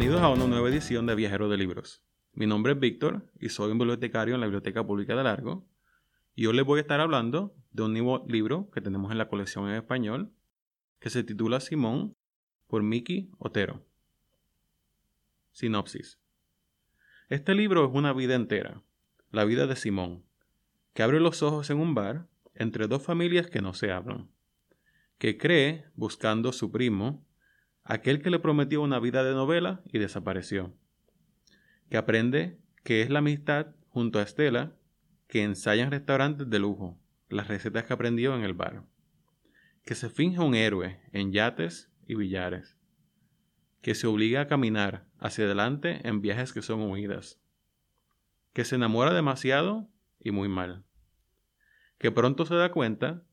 Bienvenidos a una nueva edición de Viajero de Libros. Mi nombre es Víctor y soy un bibliotecario en la Biblioteca Pública de Largo. Y hoy les voy a estar hablando de un nuevo libro que tenemos en la colección en español que se titula Simón por Miki Otero. Sinopsis. Este libro es una vida entera, la vida de Simón, que abre los ojos en un bar entre dos familias que no se hablan, que cree, buscando su primo, aquel que le prometió una vida de novela y desapareció, que aprende que es la amistad junto a Estela que ensaya en restaurantes de lujo las recetas que aprendió en el bar, que se finge un héroe en yates y billares, que se obliga a caminar hacia adelante en viajes que son huidas, que se enamora demasiado y muy mal, que pronto se da cuenta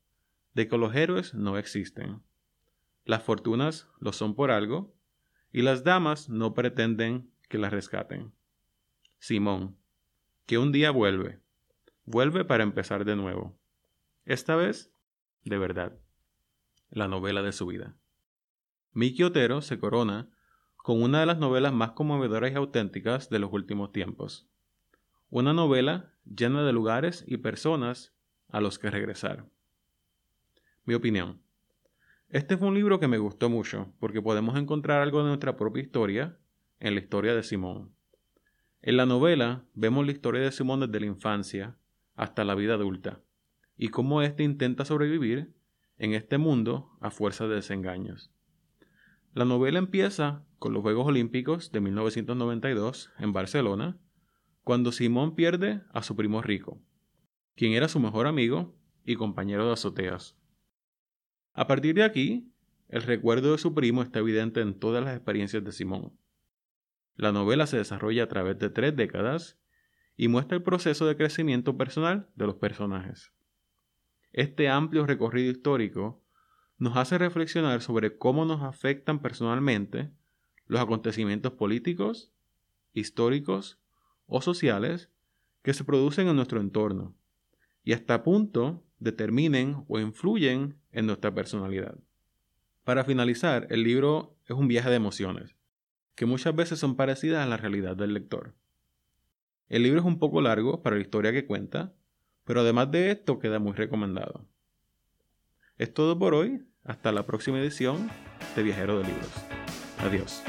de que los héroes no existen, las fortunas lo son por algo y las damas no pretenden que las rescaten. Simón, que un día vuelve, vuelve para empezar de nuevo, esta vez de verdad, la novela de su vida. Miki Otero se corona con una de las novelas más conmovedoras y auténticas de los últimos tiempos. Una novela llena de lugares y personas a los que regresar. Mi opinión. Este fue un libro que me gustó mucho porque podemos encontrar algo de nuestra propia historia en la historia de Simón. En la novela vemos la historia de Simón desde la infancia hasta la vida adulta y cómo éste intenta sobrevivir en este mundo a fuerza de desengaños. La novela empieza con los Juegos Olímpicos de 1992 en Barcelona, cuando Simón pierde a su primo rico, quien era su mejor amigo y compañero de azoteas. A partir de aquí, el recuerdo de su primo está evidente en todas las experiencias de Simón. La novela se desarrolla a través de tres décadas y muestra el proceso de crecimiento personal de los personajes. Este amplio recorrido histórico nos hace reflexionar sobre cómo nos afectan personalmente los acontecimientos políticos, históricos o sociales que se producen en nuestro entorno y hasta punto determinen o influyen en nuestra personalidad. Para finalizar, el libro es un viaje de emociones, que muchas veces son parecidas a la realidad del lector. El libro es un poco largo para la historia que cuenta, pero además de esto queda muy recomendado. Es todo por hoy. Hasta la próxima edición de Viajero de Libros. Adiós.